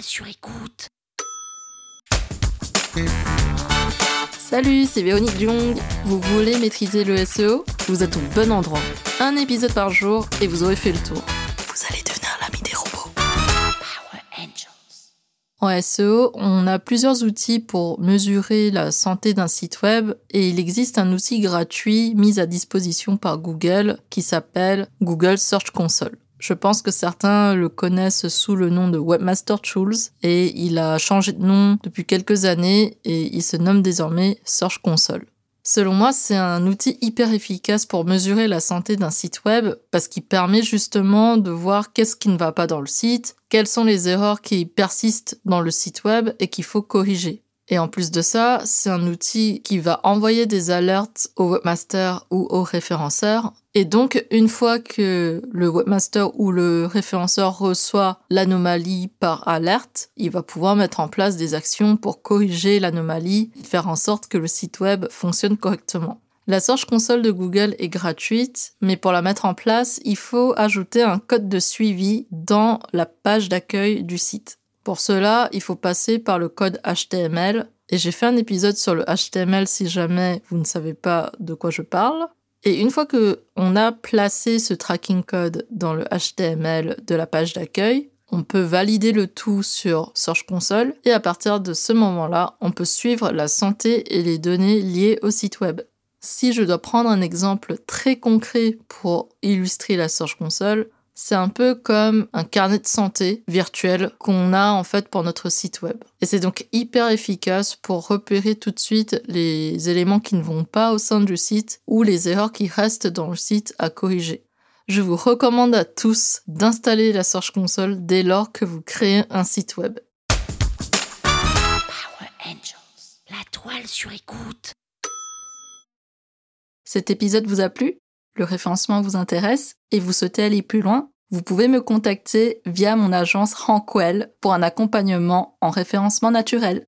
sur écoute. Salut, c'est Véronique Jung. Vous voulez maîtriser le SEO Vous êtes au bon endroit. Un épisode par jour et vous aurez fait le tour. Vous allez devenir l'ami des robots. Power Angels. En SEO, on a plusieurs outils pour mesurer la santé d'un site web et il existe un outil gratuit mis à disposition par Google qui s'appelle Google Search Console. Je pense que certains le connaissent sous le nom de Webmaster Tools et il a changé de nom depuis quelques années et il se nomme désormais Search Console. Selon moi, c'est un outil hyper efficace pour mesurer la santé d'un site web parce qu'il permet justement de voir qu'est-ce qui ne va pas dans le site, quelles sont les erreurs qui persistent dans le site web et qu'il faut corriger. Et en plus de ça, c'est un outil qui va envoyer des alertes au webmaster ou au référenceur. Et donc, une fois que le webmaster ou le référenceur reçoit l'anomalie par alerte, il va pouvoir mettre en place des actions pour corriger l'anomalie, faire en sorte que le site web fonctionne correctement. La Search Console de Google est gratuite, mais pour la mettre en place, il faut ajouter un code de suivi dans la page d'accueil du site. Pour cela, il faut passer par le code HTML. Et j'ai fait un épisode sur le HTML si jamais vous ne savez pas de quoi je parle. Et une fois que on a placé ce tracking code dans le HTML de la page d'accueil, on peut valider le tout sur Search Console et à partir de ce moment-là, on peut suivre la santé et les données liées au site web. Si je dois prendre un exemple très concret pour illustrer la Search Console, c'est un peu comme un carnet de santé virtuel qu'on a en fait pour notre site web. Et c'est donc hyper efficace pour repérer tout de suite les éléments qui ne vont pas au sein du site ou les erreurs qui restent dans le site à corriger. Je vous recommande à tous d'installer la Search Console dès lors que vous créez un site web. Power Angels. La toile sur écoute. Cet épisode vous a plu? Le référencement vous intéresse et vous souhaitez aller plus loin Vous pouvez me contacter via mon agence Rankwell pour un accompagnement en référencement naturel.